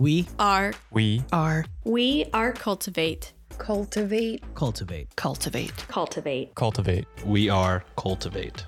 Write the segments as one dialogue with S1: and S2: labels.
S1: We
S2: are
S3: We
S1: are
S2: we are cultivate.
S4: Cultivate.
S1: cultivate.
S4: Cultivate.
S5: Cultivate.
S3: cultivate.
S6: We are cultivate.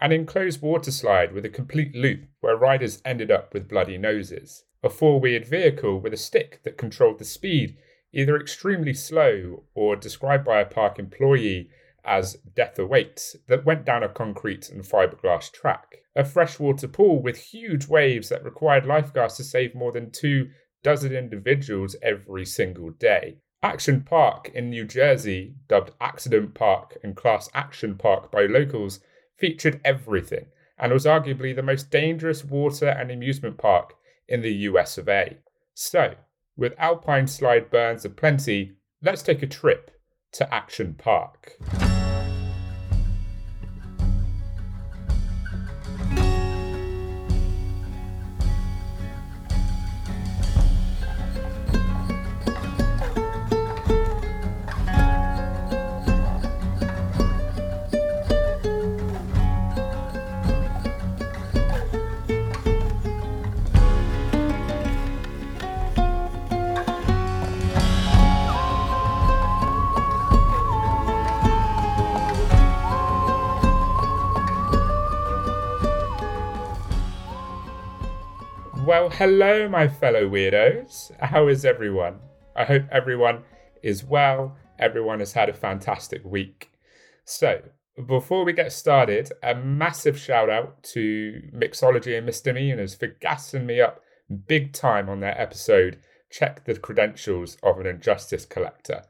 S7: An enclosed water slide with a complete loop where riders ended up with bloody noses. A four wheeled vehicle with a stick that controlled the speed, either extremely slow or described by a park employee as death awaits, that went down a concrete and fiberglass track. A freshwater pool with huge waves that required lifeguards to save more than two dozen individuals every single day. Action Park in New Jersey, dubbed Accident Park and Class Action Park by locals, featured everything and was arguably the most dangerous water and amusement park in the US of A. So, with alpine slide burns aplenty, let's take a trip to Action Park. Hello, my fellow weirdos. How is everyone? I hope everyone is well. Everyone has had a fantastic week. So, before we get started, a massive shout out to Mixology and Misdemeanors for gassing me up big time on their episode. Check the credentials of an injustice collector.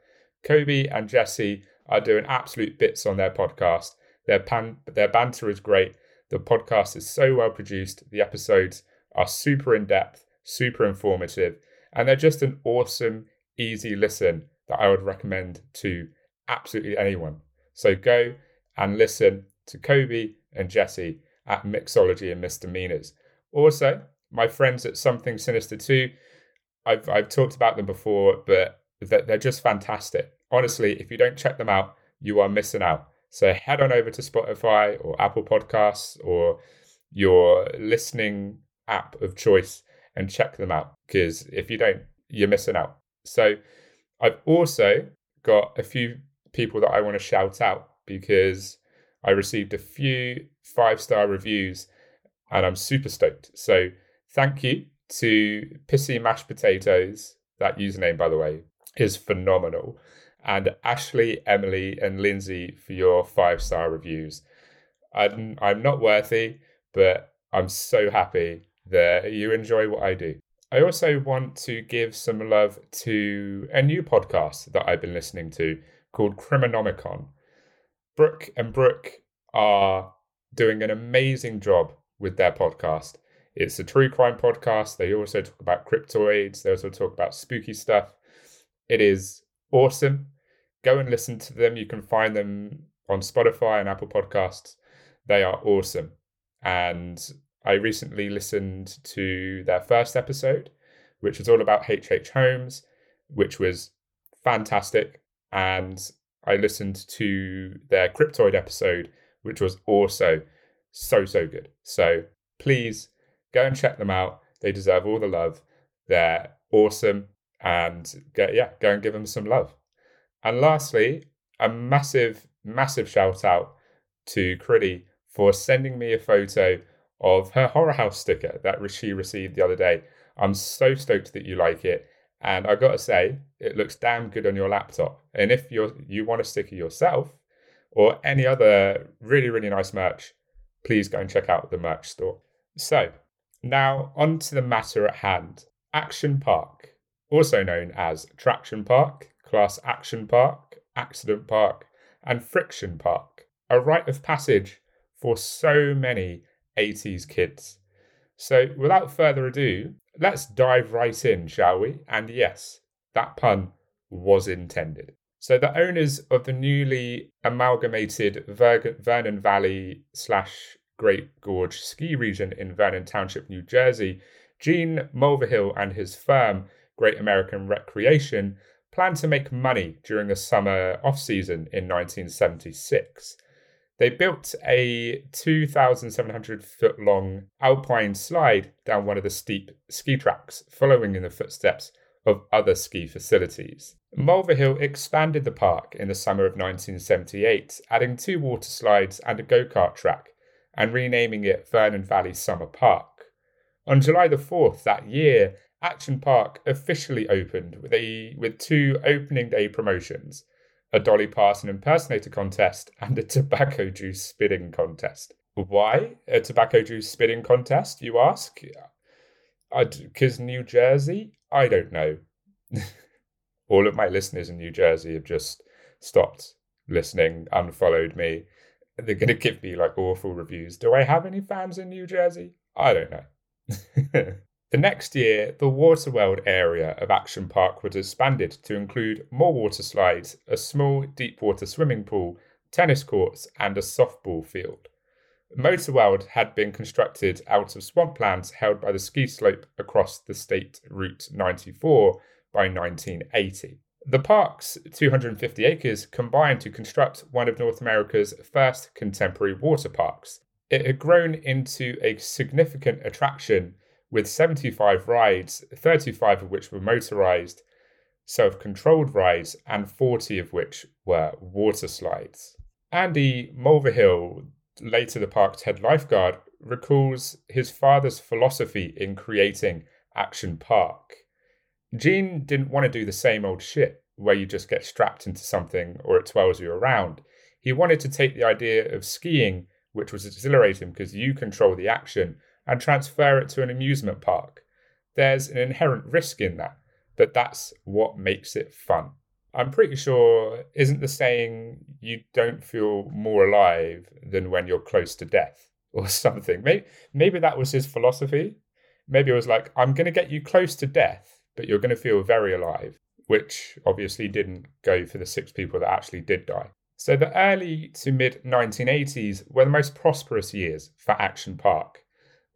S7: Kobe and Jesse are doing absolute bits on their podcast. Their pan- their banter is great. The podcast is so well produced. The episodes are super in depth, super informative, and they're just an awesome, easy listen that I would recommend to absolutely anyone. So go and listen to Kobe and Jesse at Mixology and Misdemeanors. Also, my friends at Something Sinister 2, I've, I've talked about them before, but they're, they're just fantastic. Honestly, if you don't check them out, you are missing out. So head on over to Spotify or Apple Podcasts or your listening app of choice and check them out because if you don't, you're missing out. So I've also got a few people that I want to shout out because I received a few five star reviews and I'm super stoked. So thank you to Pissy Mashed Potatoes. That username, by the way, is phenomenal. And Ashley, Emily, and Lindsay for your five star reviews. I'm, I'm not worthy, but I'm so happy that you enjoy what I do. I also want to give some love to a new podcast that I've been listening to called Criminomicon. Brooke and Brooke are doing an amazing job with their podcast. It's a true crime podcast. They also talk about cryptoids, they also talk about spooky stuff. It is awesome. Go and listen to them. You can find them on Spotify and Apple Podcasts. They are awesome. And I recently listened to their first episode, which was all about H.H. H. Holmes, which was fantastic. And I listened to their Cryptoid episode, which was also so, so good. So please go and check them out. They deserve all the love. They're awesome. And go, yeah, go and give them some love. And lastly, a massive, massive shout out to Critty for sending me a photo of her horror house sticker that she received the other day. I'm so stoked that you like it. And I gotta say, it looks damn good on your laptop. And if you're you want a sticker yourself or any other really, really nice merch, please go and check out the merch store. So now on to the matter at hand. Action Park, also known as Traction Park, Class Action Park, Accident Park, and Friction Park, a rite of passage for so many 80s kids. So, without further ado, let's dive right in, shall we? And yes, that pun was intended. So, the owners of the newly amalgamated Ver- Vernon Valley slash Great Gorge ski region in Vernon Township, New Jersey, Gene Mulvihill and his firm, Great American Recreation, planned to make money during the summer off season in 1976. They built a 2,700 foot long alpine slide down one of the steep ski tracks, following in the footsteps of other ski facilities. Mulvihill expanded the park in the summer of 1978, adding two water slides and a go kart track, and renaming it Vernon Valley Summer Park. On July the 4th that year, Action Park officially opened with, a, with two opening day promotions a Dolly Parton impersonator contest, and a tobacco juice spitting contest. Why a tobacco juice spitting contest, you ask? Because New Jersey? I don't know. All of my listeners in New Jersey have just stopped listening, unfollowed me. They're going to give me like awful reviews. Do I have any fans in New Jersey? I don't know. The next year, the Waterworld area of Action Park was expanded to include more water slides, a small deep water swimming pool, tennis courts, and a softball field. Motorworld had been constructed out of swamplands held by the ski slope across the state Route 94 by 1980. The park's 250 acres combined to construct one of North America's first contemporary water parks. It had grown into a significant attraction with 75 rides, 35 of which were motorized, self controlled rides, and 40 of which were water slides. Andy Mulvihill, later the park's head lifeguard, recalls his father's philosophy in creating Action Park. Gene didn't want to do the same old shit where you just get strapped into something or it twirls you around. He wanted to take the idea of skiing, which was exhilarating because you control the action, and transfer it to an amusement park. There's an inherent risk in that, but that's what makes it fun. I'm pretty sure, isn't the saying you don't feel more alive than when you're close to death or something? Maybe, maybe that was his philosophy. Maybe it was like, I'm going to get you close to death, but you're going to feel very alive, which obviously didn't go for the six people that actually did die. So the early to mid 1980s were the most prosperous years for Action Park.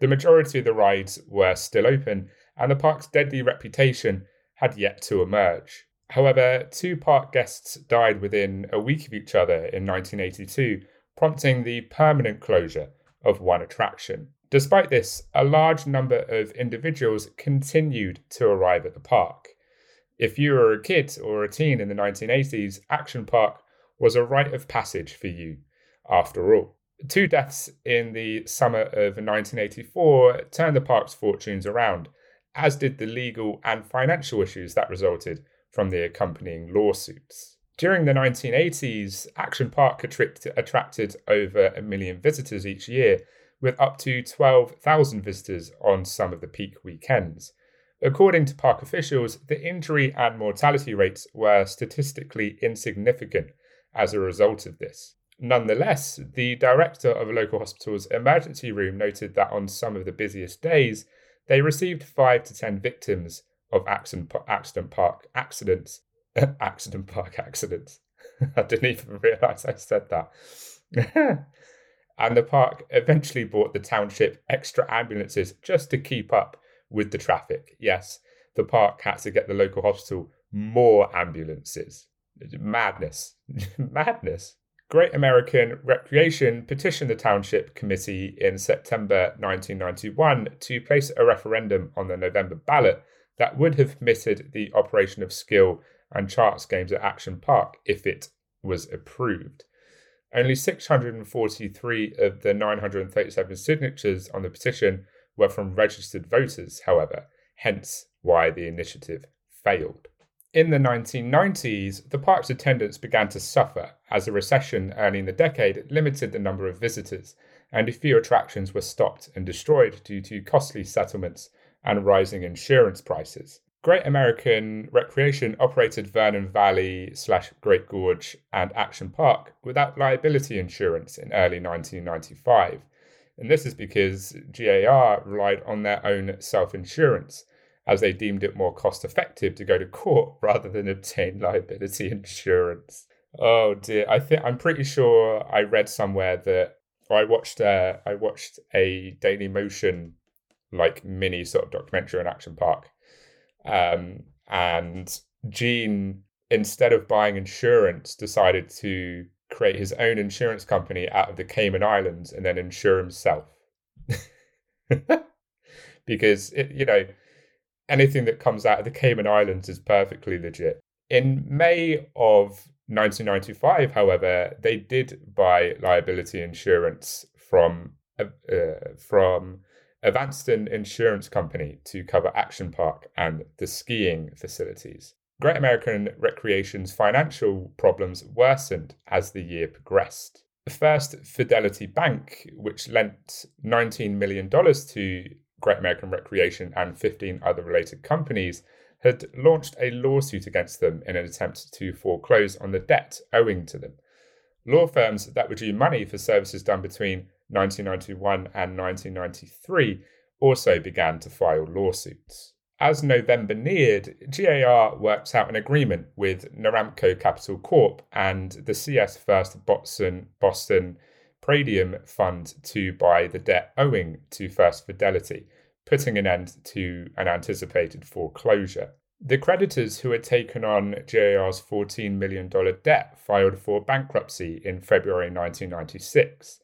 S7: The majority of the rides were still open, and the park's deadly reputation had yet to emerge. However, two park guests died within a week of each other in 1982, prompting the permanent closure of one attraction. Despite this, a large number of individuals continued to arrive at the park. If you were a kid or a teen in the 1980s, Action Park was a rite of passage for you, after all. Two deaths in the summer of 1984 turned the park's fortunes around, as did the legal and financial issues that resulted from the accompanying lawsuits. During the 1980s, Action Park attracted over a million visitors each year, with up to 12,000 visitors on some of the peak weekends. According to park officials, the injury and mortality rates were statistically insignificant as a result of this. Nonetheless, the director of a local hospital's emergency room noted that on some of the busiest days, they received five to ten victims of accident, accident park accidents. accident park accidents. I didn't even realize I said that. and the park eventually bought the township extra ambulances just to keep up with the traffic. Yes, the park had to get the local hospital more ambulances. Madness. Madness. Great American Recreation petitioned the Township Committee in September 1991 to place a referendum on the November ballot that would have permitted the operation of skill and charts games at Action Park if it was approved. Only 643 of the 937 signatures on the petition were from registered voters, however, hence why the initiative failed. In the 1990s, the park's attendance began to suffer as a recession early in the decade limited the number of visitors, and a few attractions were stopped and destroyed due to costly settlements and rising insurance prices. Great American Recreation operated Vernon Valley slash Great Gorge and Action Park without liability insurance in early 1995. And this is because GAR relied on their own self insurance as they deemed it more cost effective to go to court rather than obtain liability insurance. Oh dear, I think I'm pretty sure I read somewhere that or I watched uh, I watched a Daily Motion like mini sort of documentary on Action Park, um, and Gene instead of buying insurance decided to create his own insurance company out of the Cayman Islands and then insure himself. because, it, you know, anything that comes out of the Cayman Islands is perfectly legit. In May of 1995, however, they did buy liability insurance from uh, from Evanston Insurance Company to cover Action Park and the skiing facilities. Great American Recreation's financial problems worsened as the year progressed. The First, Fidelity Bank, which lent $19 million to Great American Recreation and 15 other related companies, had launched a lawsuit against them in an attempt to foreclose on the debt owing to them. Law firms that were due money for services done between 1991 and 1993 also began to file lawsuits. As November neared, GAR worked out an agreement with Naramco Capital Corp and the CS First Boston, Boston Praedium Fund to buy the debt owing to First Fidelity, putting an end to an anticipated foreclosure. The creditors who had taken on GAR's $14 million debt filed for bankruptcy in February 1996.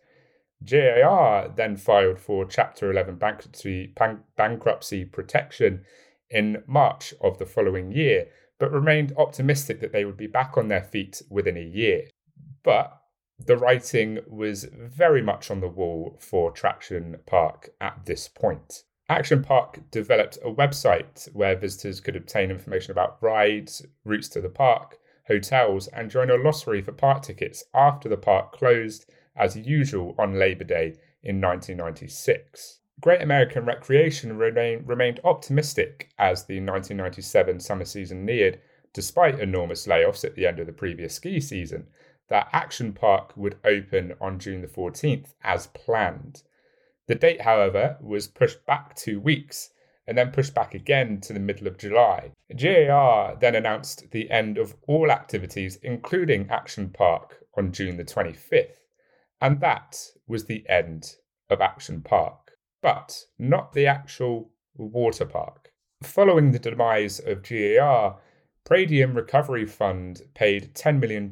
S7: GAR then filed for Chapter 11 bankruptcy, bankruptcy protection in March of the following year, but remained optimistic that they would be back on their feet within a year. But the writing was very much on the wall for Traction Park at this point. Action Park developed a website where visitors could obtain information about rides, routes to the park, hotels, and join a lottery for park tickets after the park closed as usual on Labor Day in 1996. Great American Recreation remain, remained optimistic as the 1997 summer season neared, despite enormous layoffs at the end of the previous ski season, that Action Park would open on June the 14th as planned. The date, however, was pushed back two weeks and then pushed back again to the middle of July. GAR then announced the end of all activities, including Action Park, on June the 25th. And that was the end of Action Park, but not the actual water park. Following the demise of GAR, Praedium Recovery Fund paid $10 million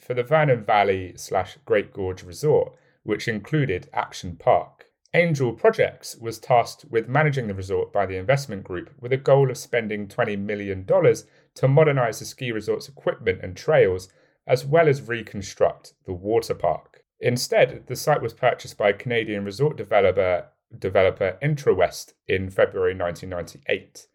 S7: for the Vernon Valley slash Great Gorge Resort, which included Action Park. Angel Projects was tasked with managing the resort by the investment group with a goal of spending $20 million to modernize the ski resort's equipment and trails, as well as reconstruct the water park. Instead, the site was purchased by Canadian resort developer, developer Intrawest in February 1998.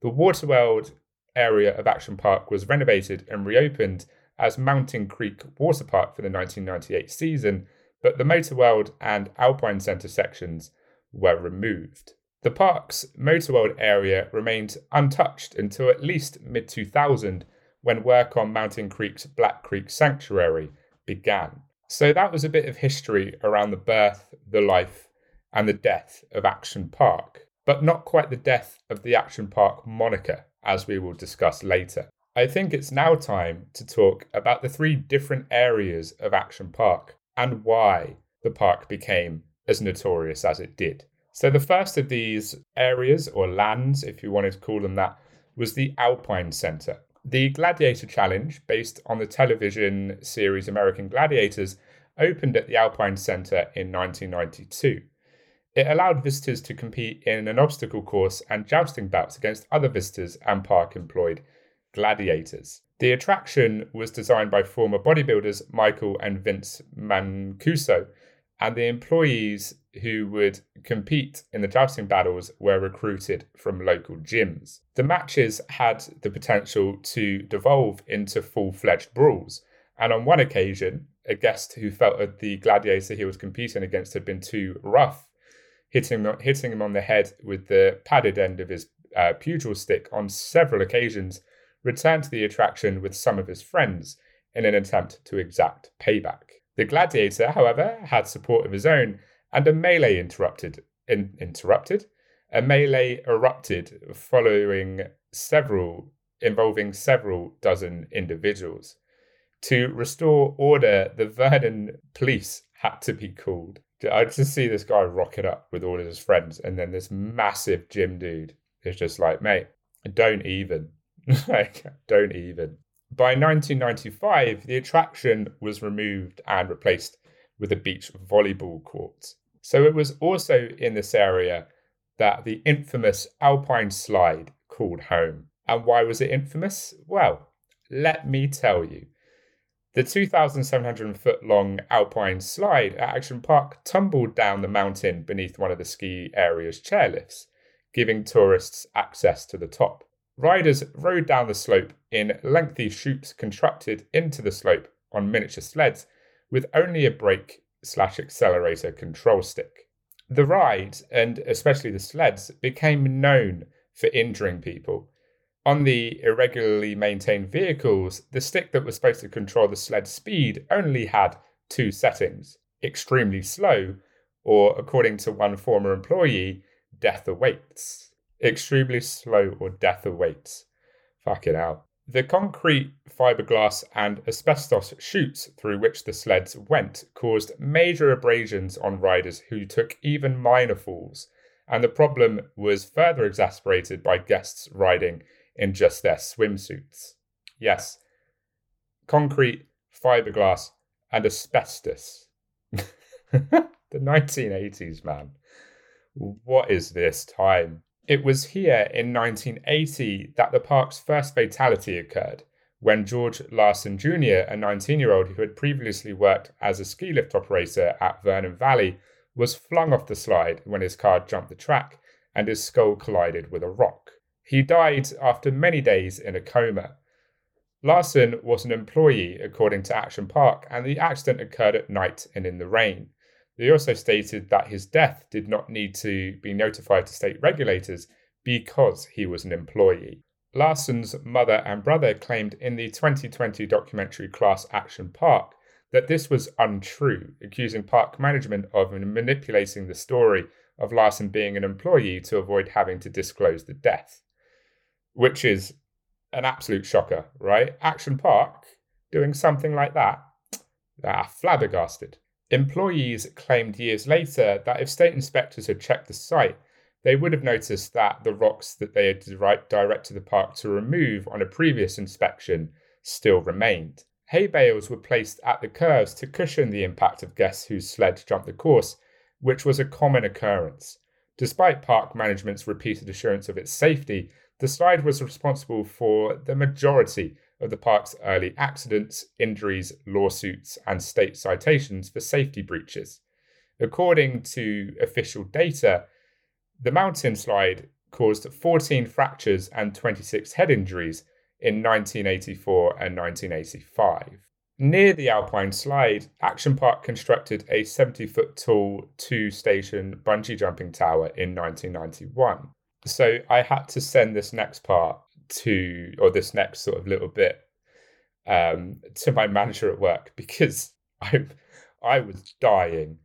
S7: The Waterworld area of Action Park was renovated and reopened as Mountain Creek Water Park for the 1998 season but the Motor World and Alpine Centre sections were removed. The park's Motor World area remained untouched until at least mid 2000 when work on Mountain Creek's Black Creek Sanctuary began. So that was a bit of history around the birth, the life, and the death of Action Park, but not quite the death of the Action Park moniker, as we will discuss later. I think it's now time to talk about the three different areas of Action Park and why the park became as notorious as it did. So, the first of these areas, or lands, if you wanted to call them that, was the Alpine Centre. The Gladiator Challenge, based on the television series American Gladiators, opened at the Alpine Centre in 1992. It allowed visitors to compete in an obstacle course and jousting bouts against other visitors and park employed gladiators. The attraction was designed by former bodybuilders Michael and Vince Mancuso, and the employees who would compete in the jousting battles were recruited from local gyms. The matches had the potential to devolve into full fledged brawls, and on one occasion, a guest who felt that the gladiator he was competing against had been too rough, hitting, hitting him on the head with the padded end of his uh, pugil stick on several occasions returned to the attraction with some of his friends in an attempt to exact payback. The gladiator, however, had support of his own, and a melee interrupted in, interrupted. A melee erupted following several involving several dozen individuals. To restore order, the Vernon police had to be called. I just see this guy rocking up with all of his friends, and then this massive gym dude is just like, mate, don't even. like, don't even. By 1995, the attraction was removed and replaced with a beach volleyball court. So it was also in this area that the infamous Alpine slide called home. And why was it infamous? Well, let me tell you. The 2,700 foot long Alpine slide at Action Park tumbled down the mountain beneath one of the ski area's chairlifts, giving tourists access to the top. Riders rode down the slope in lengthy chutes constructed into the slope on miniature sleds with only a brake slash accelerator control stick. The ride, and especially the sleds, became known for injuring people. On the irregularly maintained vehicles, the stick that was supposed to control the sled speed only had two settings extremely slow, or according to one former employee, death awaits. Extremely slow or death awaits. Fuck it out. The concrete, fiberglass, and asbestos chutes through which the sleds went caused major abrasions on riders who took even minor falls, and the problem was further exacerbated by guests riding in just their swimsuits. Yes, concrete, fiberglass, and asbestos. the 1980s, man. What is this time? It was here in 1980 that the park's first fatality occurred when George Larson Jr., a 19 year old who had previously worked as a ski lift operator at Vernon Valley, was flung off the slide when his car jumped the track and his skull collided with a rock. He died after many days in a coma. Larson was an employee, according to Action Park, and the accident occurred at night and in the rain. They also stated that his death did not need to be notified to state regulators because he was an employee. Larson's mother and brother claimed in the 2020 documentary Class Action Park that this was untrue, accusing park management of manipulating the story of Larson being an employee to avoid having to disclose the death, which is an absolute shocker, right? Action Park doing something like that. Ah, flabbergasted. Employees claimed years later that if state inspectors had checked the site, they would have noticed that the rocks that they had directed the park to remove on a previous inspection still remained. Hay bales were placed at the curves to cushion the impact of guests whose sled jumped the course, which was a common occurrence. Despite park management's repeated assurance of its safety, the slide was responsible for the majority of the park's early accidents, injuries, lawsuits, and state citations for safety breaches. According to official data, the mountain slide caused 14 fractures and 26 head injuries in 1984 and 1985. Near the Alpine slide, Action Park constructed a 70 foot tall two station bungee jumping tower in 1991. So I had to send this next part to or this next sort of little bit um, to my manager at work because I I was dying.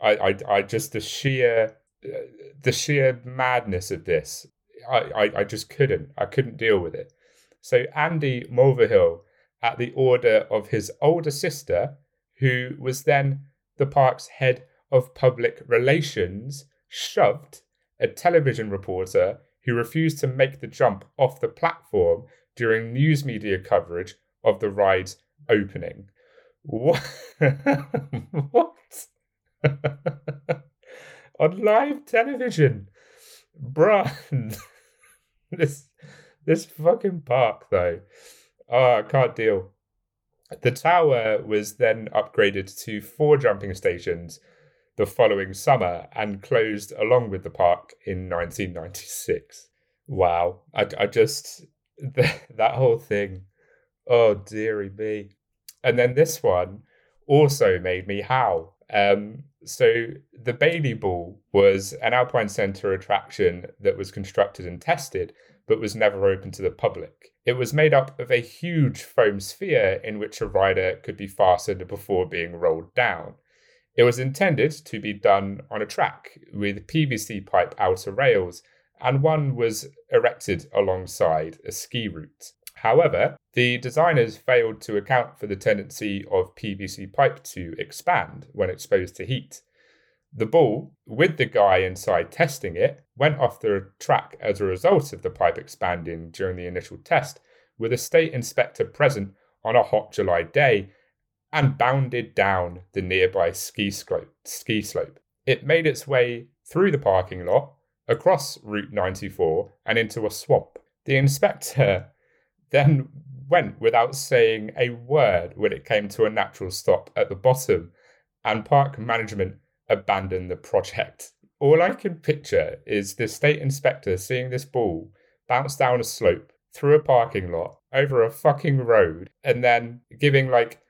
S7: I I, I just the sheer uh, the sheer madness of this. I, I, I just couldn't. I couldn't deal with it. So Andy Mulvihill, at the order of his older sister, who was then the park's head of public relations, shoved a television reporter who refused to make the jump off the platform during news media coverage of the ride's opening. What? what? On live television. Bruh. this this fucking park though. Oh, I can't deal. The tower was then upgraded to four jumping stations the following summer and closed along with the park in 1996. Wow. I, I just, that whole thing, oh dearie me. And then this one also made me howl. Um, so the Bailey Ball was an Alpine Centre attraction that was constructed and tested, but was never open to the public. It was made up of a huge foam sphere in which a rider could be fastened before being rolled down. It was intended to be done on a track with PVC pipe outer rails, and one was erected alongside a ski route. However, the designers failed to account for the tendency of PVC pipe to expand when exposed to heat. The ball, with the guy inside testing it, went off the track as a result of the pipe expanding during the initial test, with a state inspector present on a hot July day and bounded down the nearby ski slope. Ski slope. It made its way through the parking lot, across Route 94, and into a swamp. The inspector then went without saying a word when it came to a natural stop at the bottom, and park management abandoned the project. All I can picture is the state inspector seeing this ball bounce down a slope through a parking lot over a fucking road and then giving like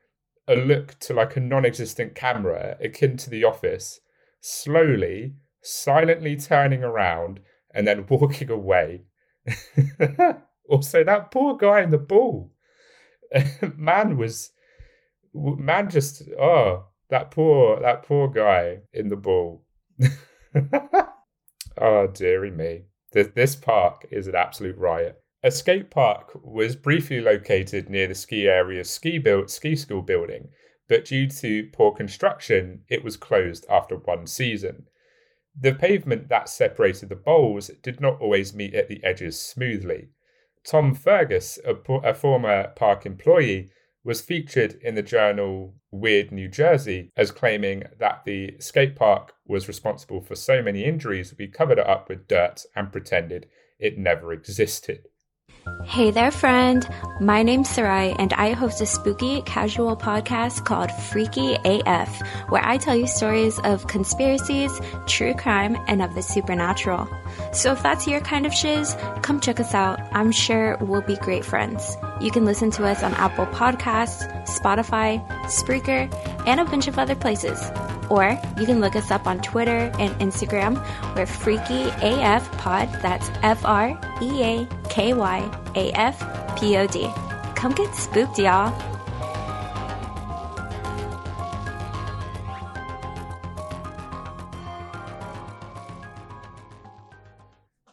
S7: a look to like a non-existent camera akin to the office slowly silently turning around and then walking away. Also that poor guy in the ball man was man just oh that poor that poor guy in the ball oh dearie me. This, this park is an absolute riot a skate park was briefly located near the ski area's ski, build, ski school building, but due to poor construction, it was closed after one season. The pavement that separated the bowls did not always meet at the edges smoothly. Tom Fergus, a, a former park employee, was featured in the journal Weird New Jersey as claiming that the skate park was responsible for so many injuries we covered it up with dirt and pretended it never existed.
S1: Hey there, friend. My name's Sarai, and I host a spooky, casual podcast called Freaky AF, where I tell you stories of conspiracies, true crime, and of the supernatural. So if that's your kind of shiz, come check us out. I'm sure we'll be great friends. You can listen to us on Apple Podcasts, Spotify, Spreaker, and a bunch of other places. Or you can look us up on Twitter and Instagram. We're Freaky AF Pod. That's F R E A K Y A F P O D. Come get spooked, y'all.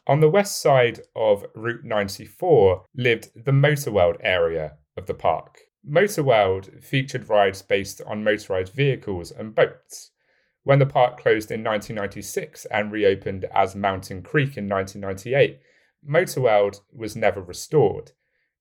S7: On the west side of Route 94 lived the Motorworld area of the park. Motorworld featured rides based on motorized vehicles and boats. When the park closed in 1996 and reopened as Mountain Creek in 1998, Motorworld was never restored.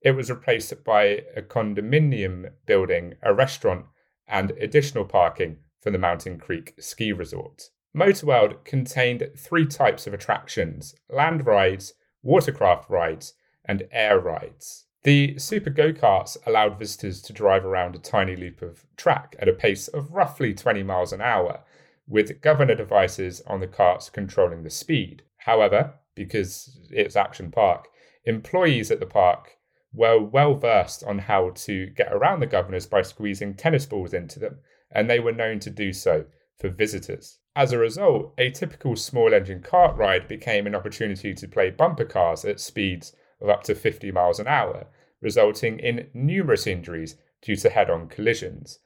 S7: It was replaced by a condominium building, a restaurant, and additional parking for the Mountain Creek ski resort. Motorworld contained three types of attractions land rides, watercraft rides, and air rides. The super go karts allowed visitors to drive around a tiny loop of track at a pace of roughly 20 miles an hour, with governor devices on the carts controlling the speed. However, because it's Action Park, employees at the park were well versed on how to get around the governors by squeezing tennis balls into them, and they were known to do so for visitors. As a result, a typical small engine kart ride became an opportunity to play bumper cars at speeds of up to 50 miles an hour, resulting in numerous injuries due to head on collisions.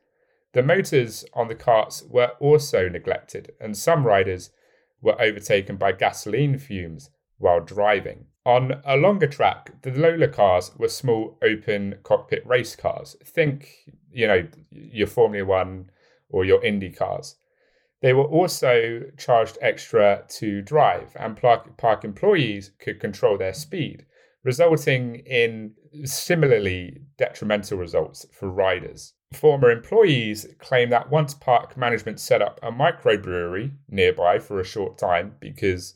S7: The motors on the carts were also neglected, and some riders were overtaken by gasoline fumes while driving. On a longer track, the Lola cars were small open cockpit race cars. Think, you know, your Formula One or your Indy cars. They were also charged extra to drive, and park employees could control their speed resulting in similarly detrimental results for riders. Former employees claim that once park management set up a microbrewery nearby for a short time because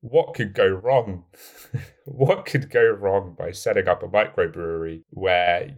S7: what could go wrong? what could go wrong by setting up a microbrewery where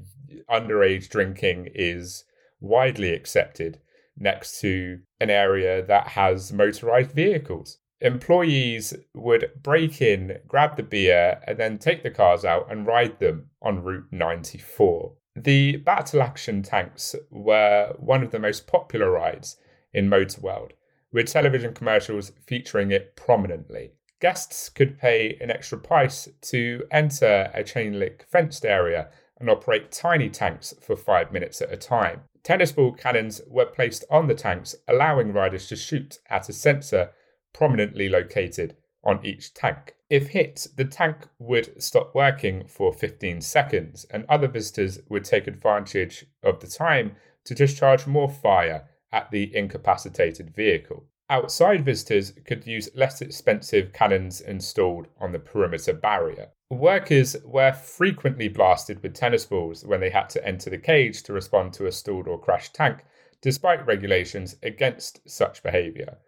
S7: underage drinking is widely accepted next to an area that has motorized vehicles? Employees would break in, grab the beer, and then take the cars out and ride them on Route 94. The Battle Action tanks were one of the most popular rides in Motor World, with television commercials featuring it prominently. Guests could pay an extra price to enter a chain link fenced area and operate tiny tanks for five minutes at a time. Tennis ball cannons were placed on the tanks, allowing riders to shoot at a sensor prominently located on each tank. If hit, the tank would stop working for 15 seconds, and other visitors would take advantage of the time to discharge more fire at the incapacitated vehicle. Outside visitors could use less expensive cannons installed on the perimeter barrier. Workers were frequently blasted with tennis balls when they had to enter the cage to respond to a stalled or crashed tank, despite regulations against such behaviour.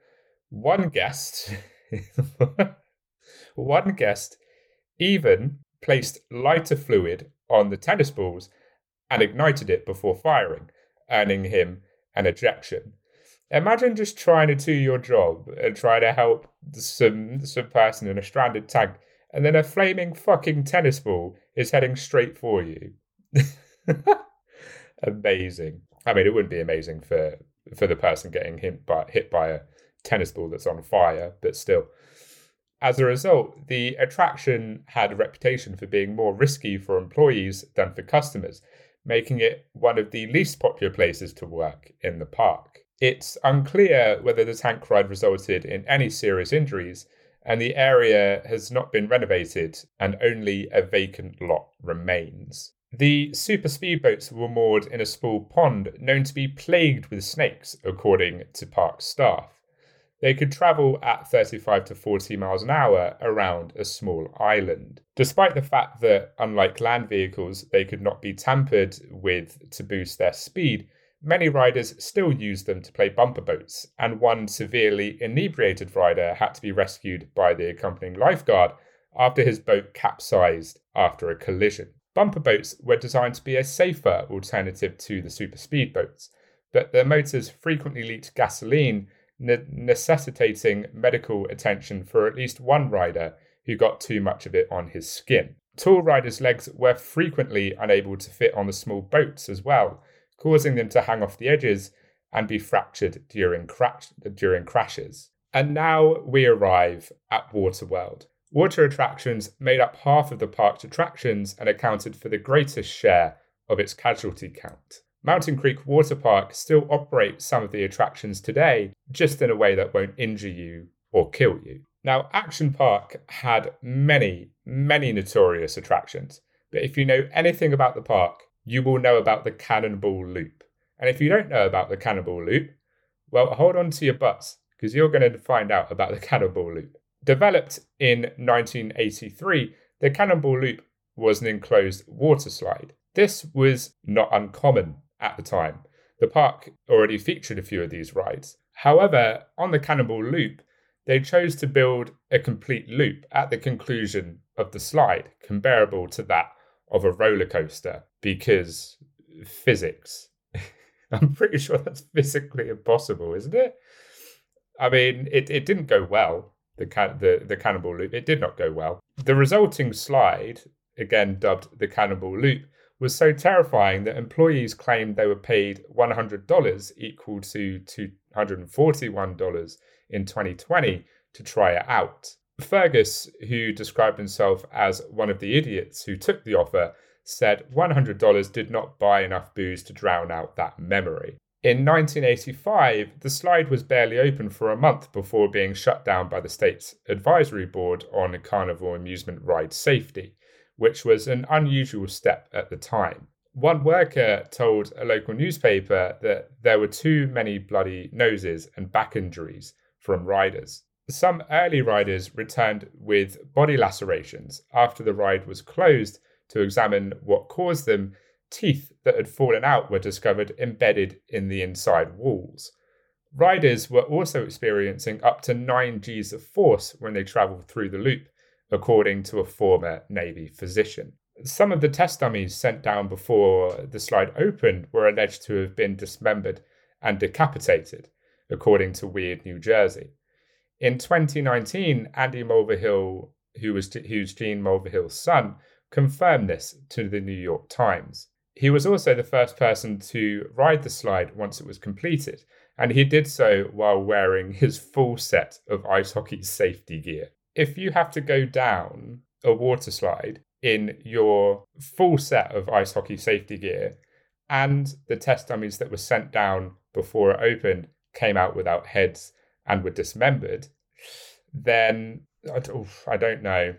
S7: One guest, one guest even placed lighter fluid on the tennis balls and ignited it before firing, earning him an ejection. Imagine just trying to do your job uh, and try to help some some person in a stranded tank, and then a flaming fucking tennis ball is heading straight for you. amazing. I mean, it wouldn't be amazing for for the person getting hit by hit by a tennis ball that's on fire, but still. As a result, the attraction had a reputation for being more risky for employees than for customers, making it one of the least popular places to work in the park. It's unclear whether the tank ride resulted in any serious injuries, and the area has not been renovated, and only a vacant lot remains. The super speedboats were moored in a small pond known to be plagued with snakes, according to park staff. They could travel at 35 to 40 miles an hour around a small island. Despite the fact that, unlike land vehicles, they could not be tampered with to boost their speed, many riders still used them to play bumper boats, and one severely inebriated rider had to be rescued by the accompanying lifeguard after his boat capsized after a collision. Bumper boats were designed to be a safer alternative to the super speedboats, but their motors frequently leaked gasoline ne- necessitating medical attention for at least one rider who got too much of it on his skin. Tall riders' legs were frequently unable to fit on the small boats as well, causing them to hang off the edges and be fractured during, during crashes. And now we arrive at Waterworld. Water attractions made up half of the park's attractions and accounted for the greatest share of its casualty count. Mountain Creek Water Park still operates some of the attractions today, just in a way that won't injure you or kill you. Now, Action Park had many, many notorious attractions, but if you know anything about the park, you will know about the Cannonball Loop. And if you don't know about the Cannonball Loop, well, hold on to your butts, because you're going to find out about the Cannonball Loop. Developed in 1983, the Cannonball Loop was an enclosed water slide. This was not uncommon at the time. The park already featured a few of these rides. However, on the Cannibal Loop, they chose to build a complete loop at the conclusion of the slide, comparable to that of a roller coaster, because physics. I'm pretty sure that's physically impossible, isn't it? I mean, it, it didn't go well, the, the, the Cannonball Loop. It did not go well. The resulting slide, again dubbed the Cannibal Loop, was so terrifying that employees claimed they were paid $100 equal to $241 in 2020 to try it out. Fergus, who described himself as one of the idiots who took the offer, said $100 did not buy enough booze to drown out that memory. In 1985, the slide was barely open for a month before being shut down by the state's advisory board on carnival amusement ride safety which was an unusual step at the time. One worker told a local newspaper that there were too many bloody noses and back injuries from riders. Some early riders returned with body lacerations after the ride was closed to examine what caused them. Teeth that had fallen out were discovered embedded in the inside walls. Riders were also experiencing up to 9 Gs of force when they travelled through the loop, according to a former Navy physician. Some of the test dummies sent down before the slide opened were alleged to have been dismembered and decapitated, according to Weird New Jersey. In 2019, Andy Mulvihill, who was who's Gene Mulvihill's son, confirmed this to the New York Times. He was also the first person to ride the slide once it was completed, and he did so while wearing his full set of ice hockey safety gear if you have to go down a water slide in your full set of ice hockey safety gear and the test dummies that were sent down before it opened came out without heads and were dismembered, then I don't know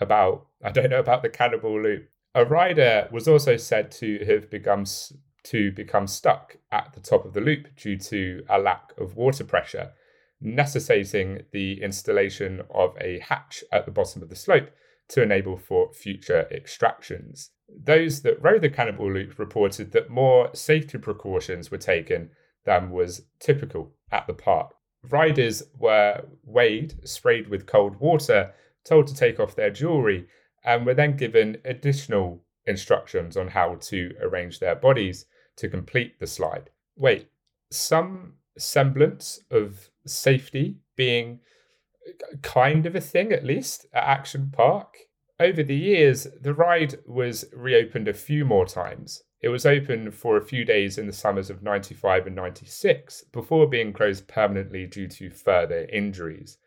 S7: about I don't know about the cannibal loop. A rider was also said to have become to become stuck at the top of the loop due to a lack of water pressure necessitating the installation of a hatch at the bottom of the slope to enable for future extractions. Those that rode the cannibal Loop reported that more safety precautions were taken than was typical at the park. Riders were weighed, sprayed with cold water, told to take off their jewellery, and were then given additional instructions on how to arrange their bodies to complete the slide. Wait, some semblance of safety being kind of a thing, at least, at Action Park. Over the years, the ride was reopened a few more times. It was open for a few days in the summers of 95 and 96 before being closed permanently due to further injuries.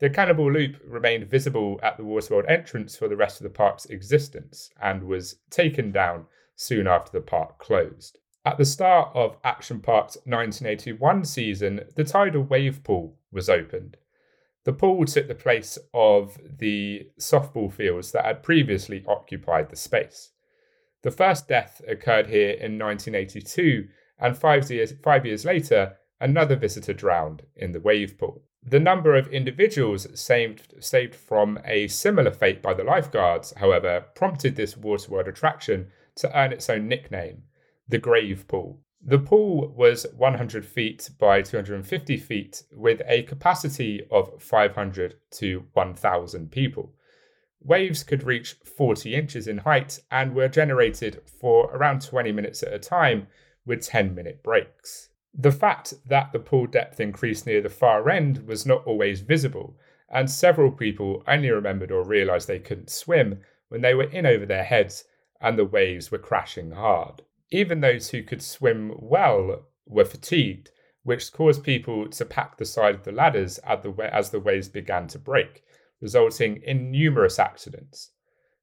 S7: The Cannonball Loop remained visible at the Waterworld entrance for the rest of the park's existence and was taken down soon after the park closed. At the start of Action Park's 1981 season, the tidal wave pool was opened. The pool took the place of the softball fields that had previously occupied the space. The first death occurred here in 1982, and five years, five years later, another visitor drowned in the wave pool. The number of individuals saved, saved from a similar fate by the lifeguards, however, prompted this waterworld attraction to earn its own nickname, the Grave Pool. The pool was 100 feet by 250 feet with a capacity of 500 to 1,000 people. Waves could reach 40 inches in height and were generated for around 20 minutes at a time with 10 minute breaks. The fact that the pool depth increased near the far end was not always visible, and several people only remembered or realised they couldn't swim when they were in over their heads and the waves were crashing hard. Even those who could swim well were fatigued, which caused people to pack the side of the ladders as the waves began to break, resulting in numerous accidents.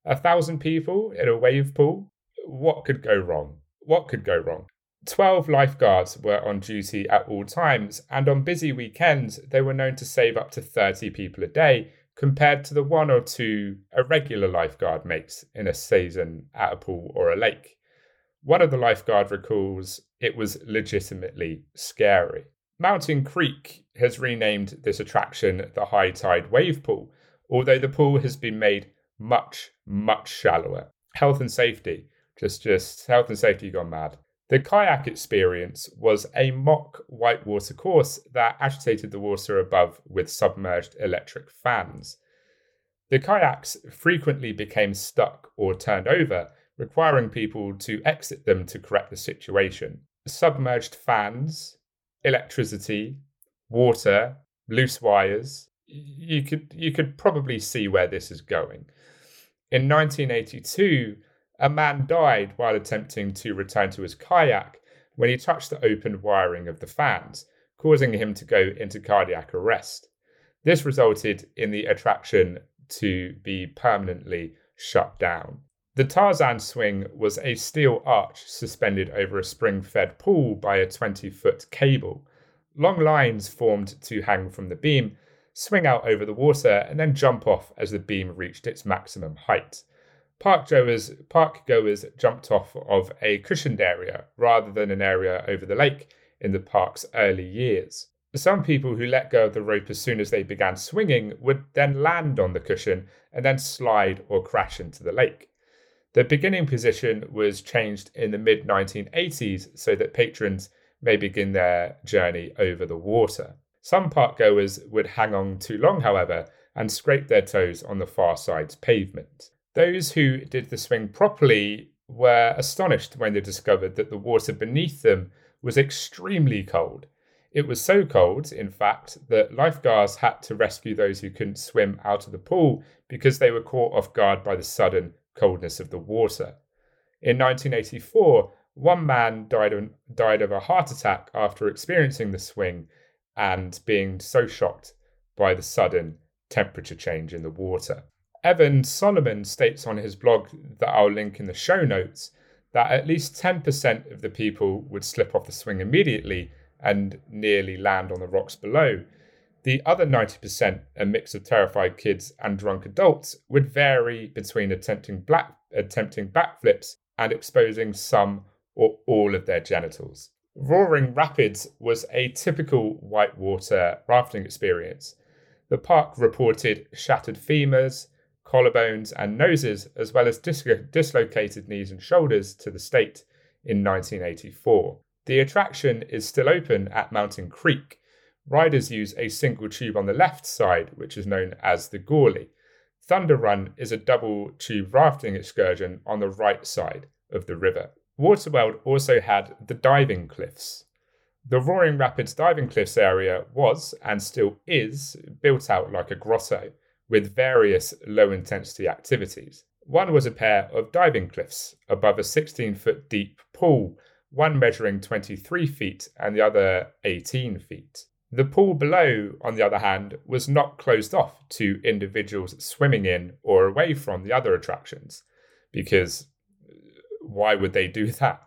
S7: A thousand people in a wave pool? What could go wrong? What could go wrong? 12 lifeguards were on duty at all times, and on busy weekends, they were known to save up to 30 people a day, compared to the one or two a regular lifeguard makes in a season at a pool or a lake. One of the lifeguard recalls it was legitimately scary. Mountain Creek has renamed this attraction the High Tide Wave Pool, although the pool has been made much, much shallower. Health and safety, just just health and safety gone mad. The kayak experience was a mock whitewater course that agitated the water above with submerged electric fans. The kayaks frequently became stuck or turned over, requiring people to exit them to correct the situation. Submerged fans, electricity, water, loose wires. You could you could probably see where this is going. In 1982, a man died while attempting to return to his kayak when he touched the open wiring of the fans, causing him to go into cardiac arrest. This resulted in the attraction to be permanently shut down. The Tarzan swing was a steel arch suspended over a spring fed pool by a 20 foot cable. Long lines formed to hang from the beam, swing out over the water, and then jump off as the beam reached its maximum height. Park goers, park goers jumped off of a cushioned area rather than an area over the lake in the park's early years. Some people who let go of the rope as soon as they began swinging would then land on the cushion and then slide or crash into the lake. The beginning position was changed in the mid 1980s so that patrons may begin their journey over the water. Some park goers would hang on too long, however, and scrape their toes on the far side's pavement. Those who did the swing properly were astonished when they discovered that the water beneath them was extremely cold. It was so cold, in fact, that lifeguards had to rescue those who couldn't swim out of the pool because they were caught off guard by the sudden coldness of the water. In 1984, one man died of, died of a heart attack after experiencing the swing and being so shocked by the sudden temperature change in the water. Evan Solomon states on his blog that I'll link in the show notes that at least 10% of the people would slip off the swing immediately and nearly land on the rocks below, the other 90%, a mix of terrified kids and drunk adults, would vary between attempting, black, attempting backflips and exposing some or all of their genitals. Roaring Rapids was a typical whitewater rafting experience. The park reported shattered femurs, collarbones, and noses, as well as dis- dislocated knees and shoulders to the state in 1984. The attraction is still open at Mountain Creek. Riders use a single tube on the left side, which is known as the Gauley. Thunder Run is a double tube rafting excursion on the right side of the river. Waterworld also had the diving cliffs. The Roaring Rapids diving cliffs area was, and still is, built out like a grotto, with various low intensity activities. One was a pair of diving cliffs above a 16 foot deep pool, one measuring 23 feet and the other 18 feet. The pool below, on the other hand, was not closed off to individuals swimming in or away from the other attractions, because uh, why would they do that?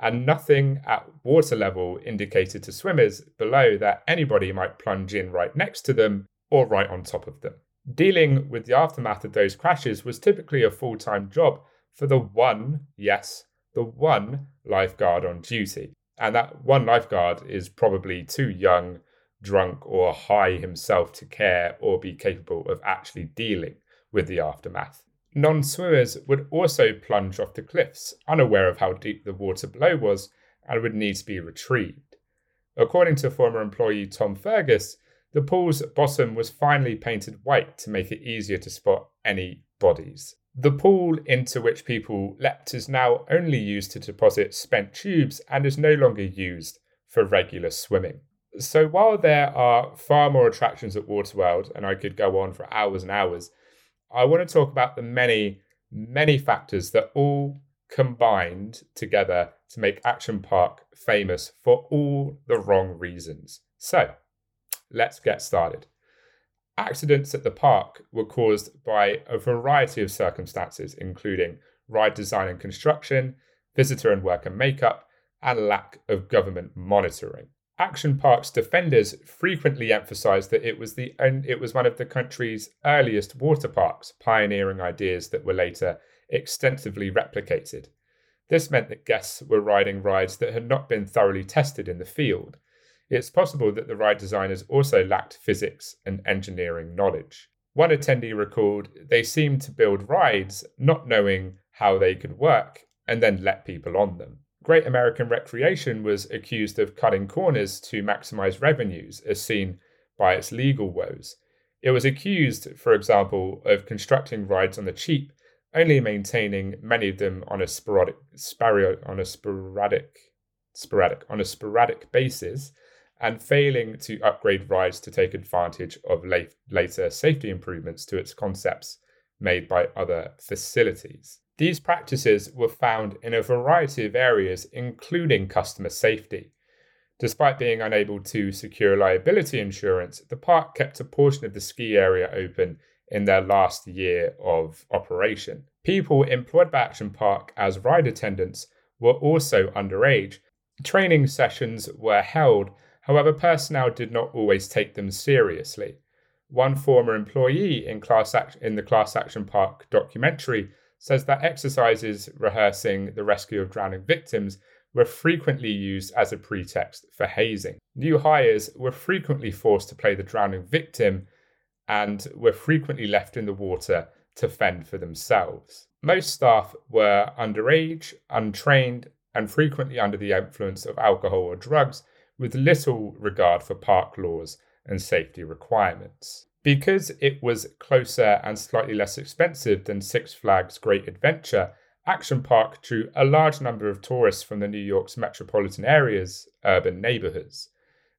S7: And nothing at water level indicated to swimmers below that anybody might plunge in right next to them or right on top of them. Dealing with the aftermath of those crashes was typically a full time job for the one, yes, the one lifeguard on duty. And that one lifeguard is probably too young, drunk, or high himself to care or be capable of actually dealing with the aftermath. Non swimmers would also plunge off the cliffs, unaware of how deep the water below was, and would need to be retrieved. According to former employee Tom Fergus, the pool's bottom was finally painted white to make it easier to spot any bodies. The pool into which people leapt is now only used to deposit spent tubes and is no longer used for regular swimming. So while there are far more attractions at Waterworld, and I could go on for hours and hours, I want to talk about the many, many factors that all combined together to make Action Park famous for all the wrong reasons. So, let's get started. Accidents at the park were caused by a variety of circumstances, including ride design and construction, visitor and worker makeup, and lack of government monitoring. Action Park's defenders frequently emphasized that it was the it was one of the country's earliest water parks, pioneering ideas that were later extensively replicated. This meant that guests were riding rides that had not been thoroughly tested in the field. It's possible that the ride designers also lacked physics and engineering knowledge. One attendee recalled they seemed to build rides not knowing how they could work and then let people on them. Great American Recreation was accused of cutting corners to maximize revenues, as seen by its legal woes. It was accused, for example, of constructing rides on the cheap, only maintaining many of them on a sporadic, on a sporadic, sporadic, on a sporadic basis, and failing to upgrade rides to take advantage of late, later safety improvements to its concepts made by other facilities. These practices were found in a variety of areas, including customer safety. Despite being unable to secure liability insurance, the park kept a portion of the ski area open in their last year of operation. People employed by Action Park as ride attendants were also underage. Training sessions were held, however, personnel did not always take them seriously. One former employee in, class act- in the Class Action Park documentary says that exercises rehearsing the rescue of drowning victims were frequently used as a pretext for hazing. New hires were frequently forced to play the drowning victim and were frequently left in the water to fend for themselves. Most staff were underage, untrained, and frequently under the influence of alcohol or drugs, with little regard for park laws and safety requirements. Because it was closer and slightly less expensive than Six Flags Great Adventure, Action Park drew a large number of tourists from the New York's metropolitan areas, urban neighborhoods.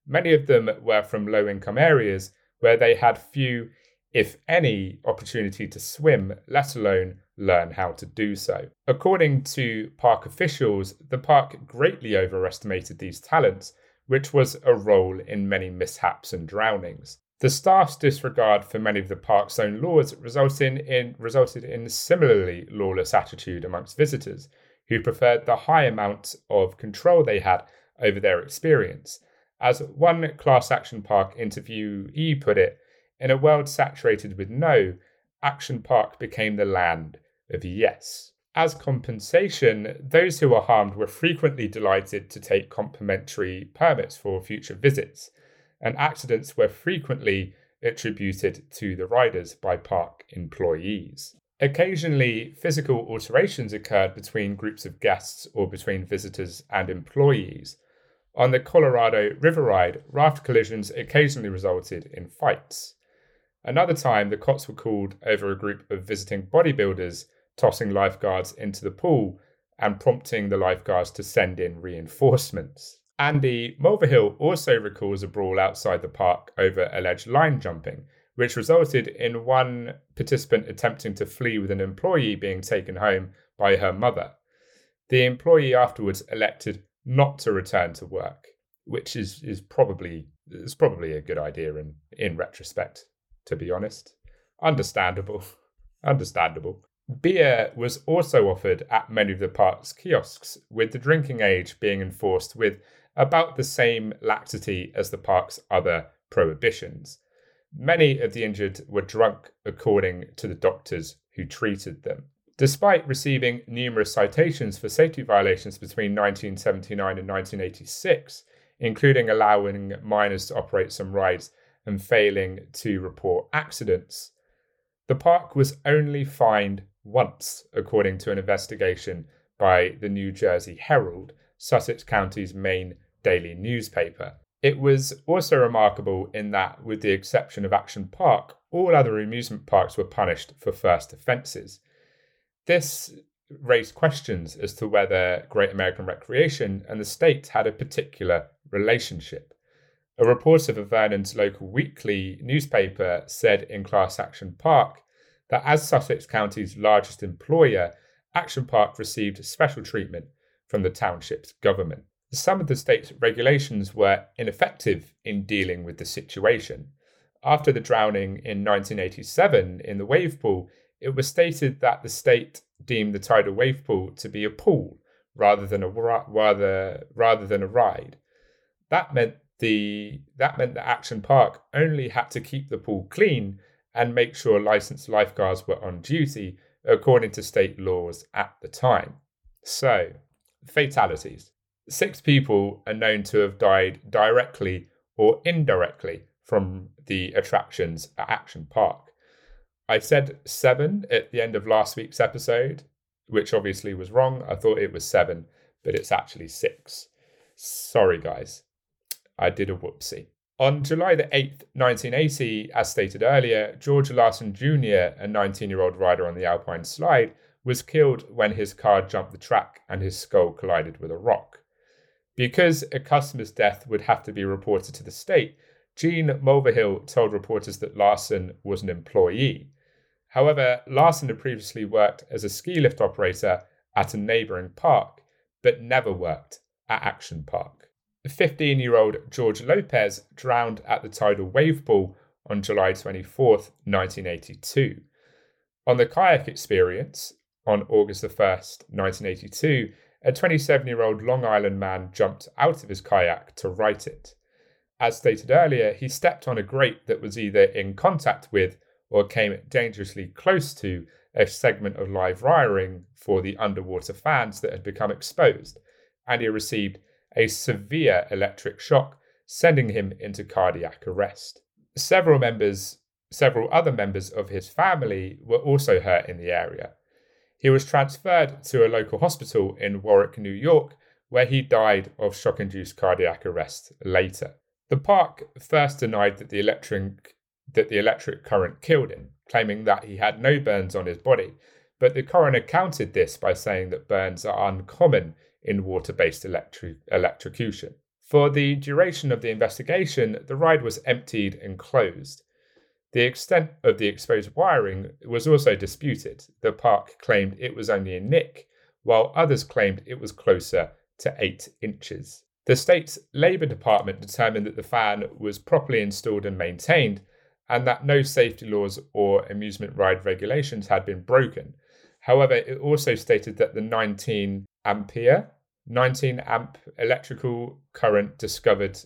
S7: Many of them were from low income areas where they had few, if any, opportunity to swim, let alone learn how to do so. According to park officials, the park greatly overestimated these talents, which was a role in many mishaps and drownings. The staff's disregard for many of the park's own laws resulted in, resulted in a similarly lawless attitude amongst visitors, who preferred the high amount of control they had over their experience. As one class action park interviewee put it, in a world saturated with no, Action Park became the land of yes. As compensation, those who were harmed were frequently delighted to take complimentary permits for future visits, and accidents were frequently attributed to the riders by park employees. Occasionally, physical alterations occurred between groups of guests or between visitors and employees. On the Colorado River Ride, raft collisions occasionally resulted in fights. Another time, the cops were called over a group of visiting bodybuilders tossing lifeguards into the pool and prompting the lifeguards to send in reinforcements. Andy Mulvihill also recalls a brawl outside the park over alleged line jumping, which resulted in one participant attempting to flee with an employee being taken home by her mother. The employee afterwards elected not to return to work, which is, is probably is probably a good idea in, in retrospect, to be honest. Understandable. Understandable. Beer was also offered at many of the park's kiosks, with the drinking age being enforced with about the same laxity as the park's other prohibitions. Many of the injured were drunk, according to the doctors who treated them. Despite receiving numerous citations for safety violations between 1979 and 1986, including allowing minors to operate some rides and failing to report accidents, the park was only fined once, according to an investigation by the New Jersey Herald, Sussex County's main daily newspaper. It was also remarkable in that, with the exception of Action Park, all other amusement parks were punished for first offences. This raised questions as to whether Great American Recreation and the state had a particular relationship. A reporter for Vernon's local weekly newspaper said in Class Action Park that as Sussex County's largest employer, Action Park received special treatment from the township's government. Some of the state's regulations were ineffective in dealing with the situation. After the drowning in 1987 in the wave pool, it was stated that the state deemed the tidal wave pool to be a pool rather than a rather rather than a ride. That meant the that meant that Action Park only had to keep the pool clean and make sure licensed lifeguards were on duty according to state laws at the time. So, fatalities. Six people are known to have died directly or indirectly from the attractions at Action Park. I said seven at the end of last week's episode, which obviously was wrong. I thought it was seven, but it's actually six. Sorry, guys. I did a whoopsie. On July the 8th, 1980, as stated earlier, George Larson Jr., a 19 year old rider on the Alpine slide, was killed when his car jumped the track and his skull collided with a rock. Because a customer's death would have to be reported to the state, Gene Mulvihill told reporters that Larson was an employee. However, Larson had previously worked as a ski lift operator at a neighbouring park, but never worked at Action Park. 15 year old George Lopez drowned at the tidal wave pool on July 24, 1982. On the kayak experience, on August 1, 1982, a 27 year old Long Island man jumped out of his kayak to right it. As stated earlier, he stepped on a grate that was either in contact with or came dangerously close to a segment of live wiring for the underwater fans that had become exposed, and he received a severe electric shock, sending him into cardiac arrest. Several members, several other members of his family were also hurt in the area. He was transferred to a local hospital in Warwick, New York, where he died of shock induced cardiac arrest later. The park first denied that the electric that the electric current killed him, claiming that he had no burns on his body, but the coroner countered this by saying that burns are uncommon in water based electric- electrocution. For the duration of the investigation, the ride was emptied and closed. The extent of the exposed wiring was also disputed. The park claimed it was only a nick, while others claimed it was closer to 8 inches. The state's Labour Department determined that the fan was properly installed and maintained, and that no safety laws or amusement ride regulations had been broken. However, it also stated that the 19 ampere 19 amp electrical current discovered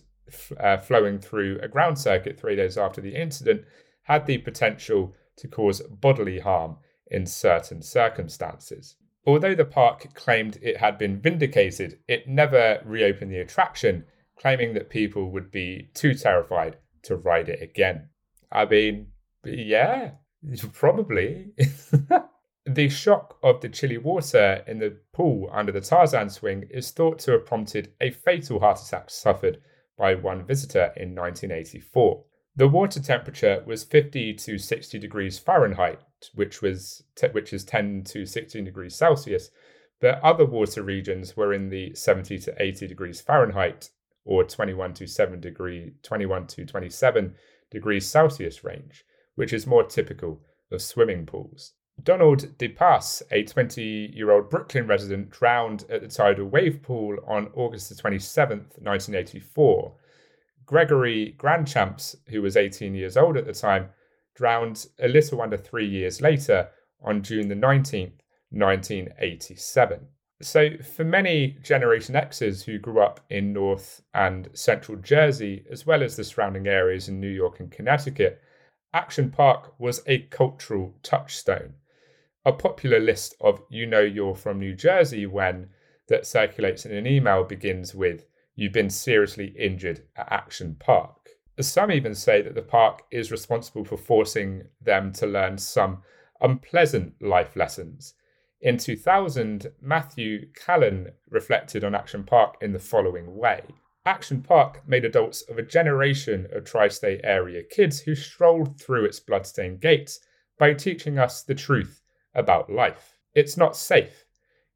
S7: uh, flowing through a ground circuit three days after the incident had the potential to cause bodily harm in certain circumstances. Although the park claimed it had been vindicated, it never reopened the attraction, claiming that people would be too terrified to ride it again. I mean, yeah, probably. the shock of the chilly water in the pool under the Tarzan swing is thought to have prompted a fatal heart attack suffered by one visitor in 1984. The water temperature was 50 to 60 degrees Fahrenheit, which was te- which is 10 to 16 degrees Celsius, but other water regions were in the 70 to 80 degrees Fahrenheit or 21 to 7 degree 21 to 27 degrees Celsius range, which is more typical of swimming pools. Donald DePass, a 20 year old Brooklyn resident, drowned at the tidal wave pool on August 27, 1984. Gregory Grandchamps, who was 18 years old at the time, drowned a little under three years later on June the 19th, 1987. So, for many Generation Xers who grew up in North and Central Jersey, as well as the surrounding areas in New York and Connecticut, Action Park was a cultural touchstone. A popular list of You Know You're from New Jersey when that circulates in an email begins with You've been seriously injured at Action Park. Some even say that the park is responsible for forcing them to learn some unpleasant life lessons. In 2000, Matthew Callan reflected on Action Park in the following way Action Park made adults of a generation of tri state area kids who strolled through its bloodstained gates by teaching us the truth about life. It's not safe.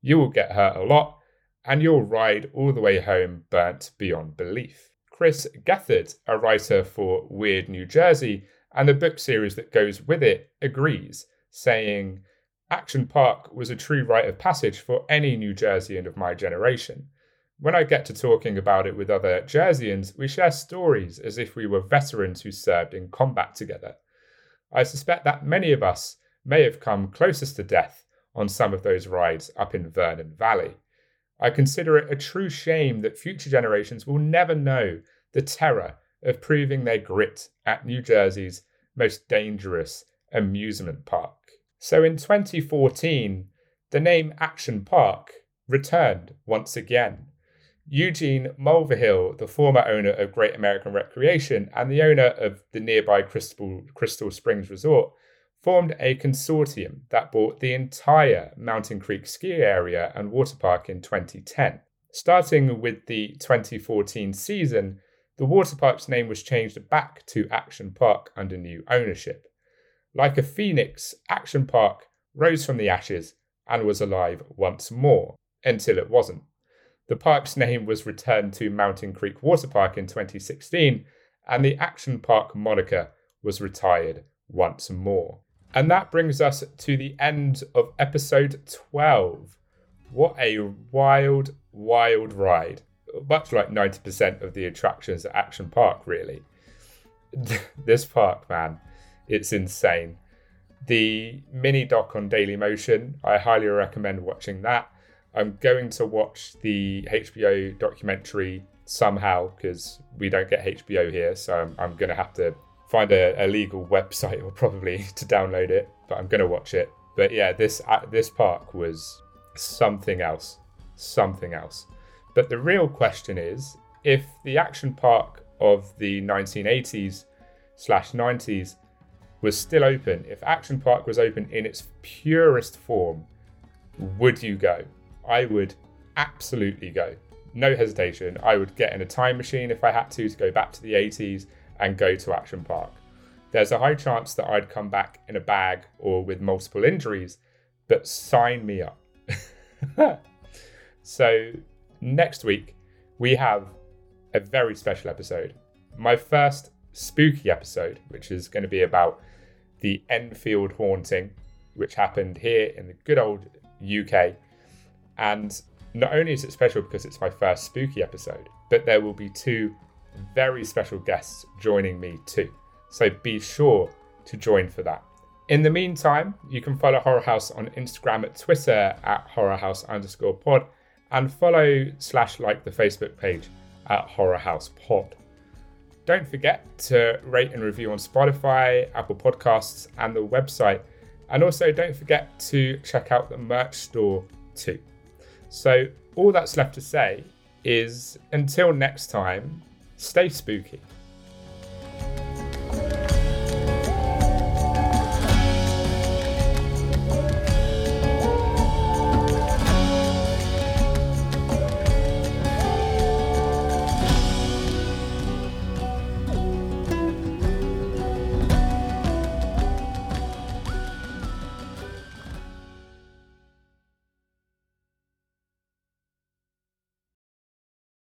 S7: You will get hurt a lot, and you'll ride all the way home burnt beyond belief. Chris Gethard, a writer for Weird New Jersey and the book series that goes with it, agrees, saying, Action Park was a true rite of passage for any New Jerseyan of my generation. When I get to talking about it with other Jerseyans, we share stories as if we were veterans who served in combat together. I suspect that many of us may have come closest to death on some of those rides up in Vernon Valley. I consider it a true shame that future generations will never know the terror of proving their grit at New Jersey's most dangerous amusement park. So in 2014, the name Action Park returned once again. Eugene Mulvihill, the former owner of Great American Recreation and the owner of the nearby Crystal, Crystal Springs Resort, formed a consortium that bought the entire Mountain Creek ski area and water park in 2010. Starting with the 2014 season, the water park's name was changed back to Action Park under new ownership. Like a phoenix, Action Park rose from the ashes and was alive once more, until it wasn't. The park's name was returned to Mountain Creek Water Park in 2016, and the Action Park moniker was retired once more. And that brings us to the end of episode 12. What a wild, wild ride. Much like 90% of the attractions at Action Park, really. this park, man, it's insane. The mini doc on Daily Motion, I highly recommend watching that. I'm going to watch the HBO documentary somehow because we don't get HBO here, so I'm, I'm going to have to find a, a legal website or probably to download it, but I'm gonna watch it. But yeah, this uh, this park was something else, something else. But the real question is, if the action park of the 1980s slash 90s was still open, if Action Park was open in its purest form, would you go? I would absolutely go. No hesitation. I would get in a time machine if I had to to go back to the 80s and go to Action Park. There's a high chance that I'd come back in a bag or with multiple injuries, but sign me up. so, next week, we have a very special episode. My first spooky episode, which is going to be about the Enfield haunting, which happened here in the good old UK. And not only is it special because it's my first spooky episode, but there will be two very special guests joining me too. So be sure to join for that. In the meantime, you can follow Horror House on Instagram at Twitter at Horror House underscore pod and follow slash like the Facebook page at Horror House Pod. Don't forget to rate and review on Spotify, Apple Podcasts, and the website And also, don't forget to check out the merch store too. So, all that's left to say is until next time, Stay spooky.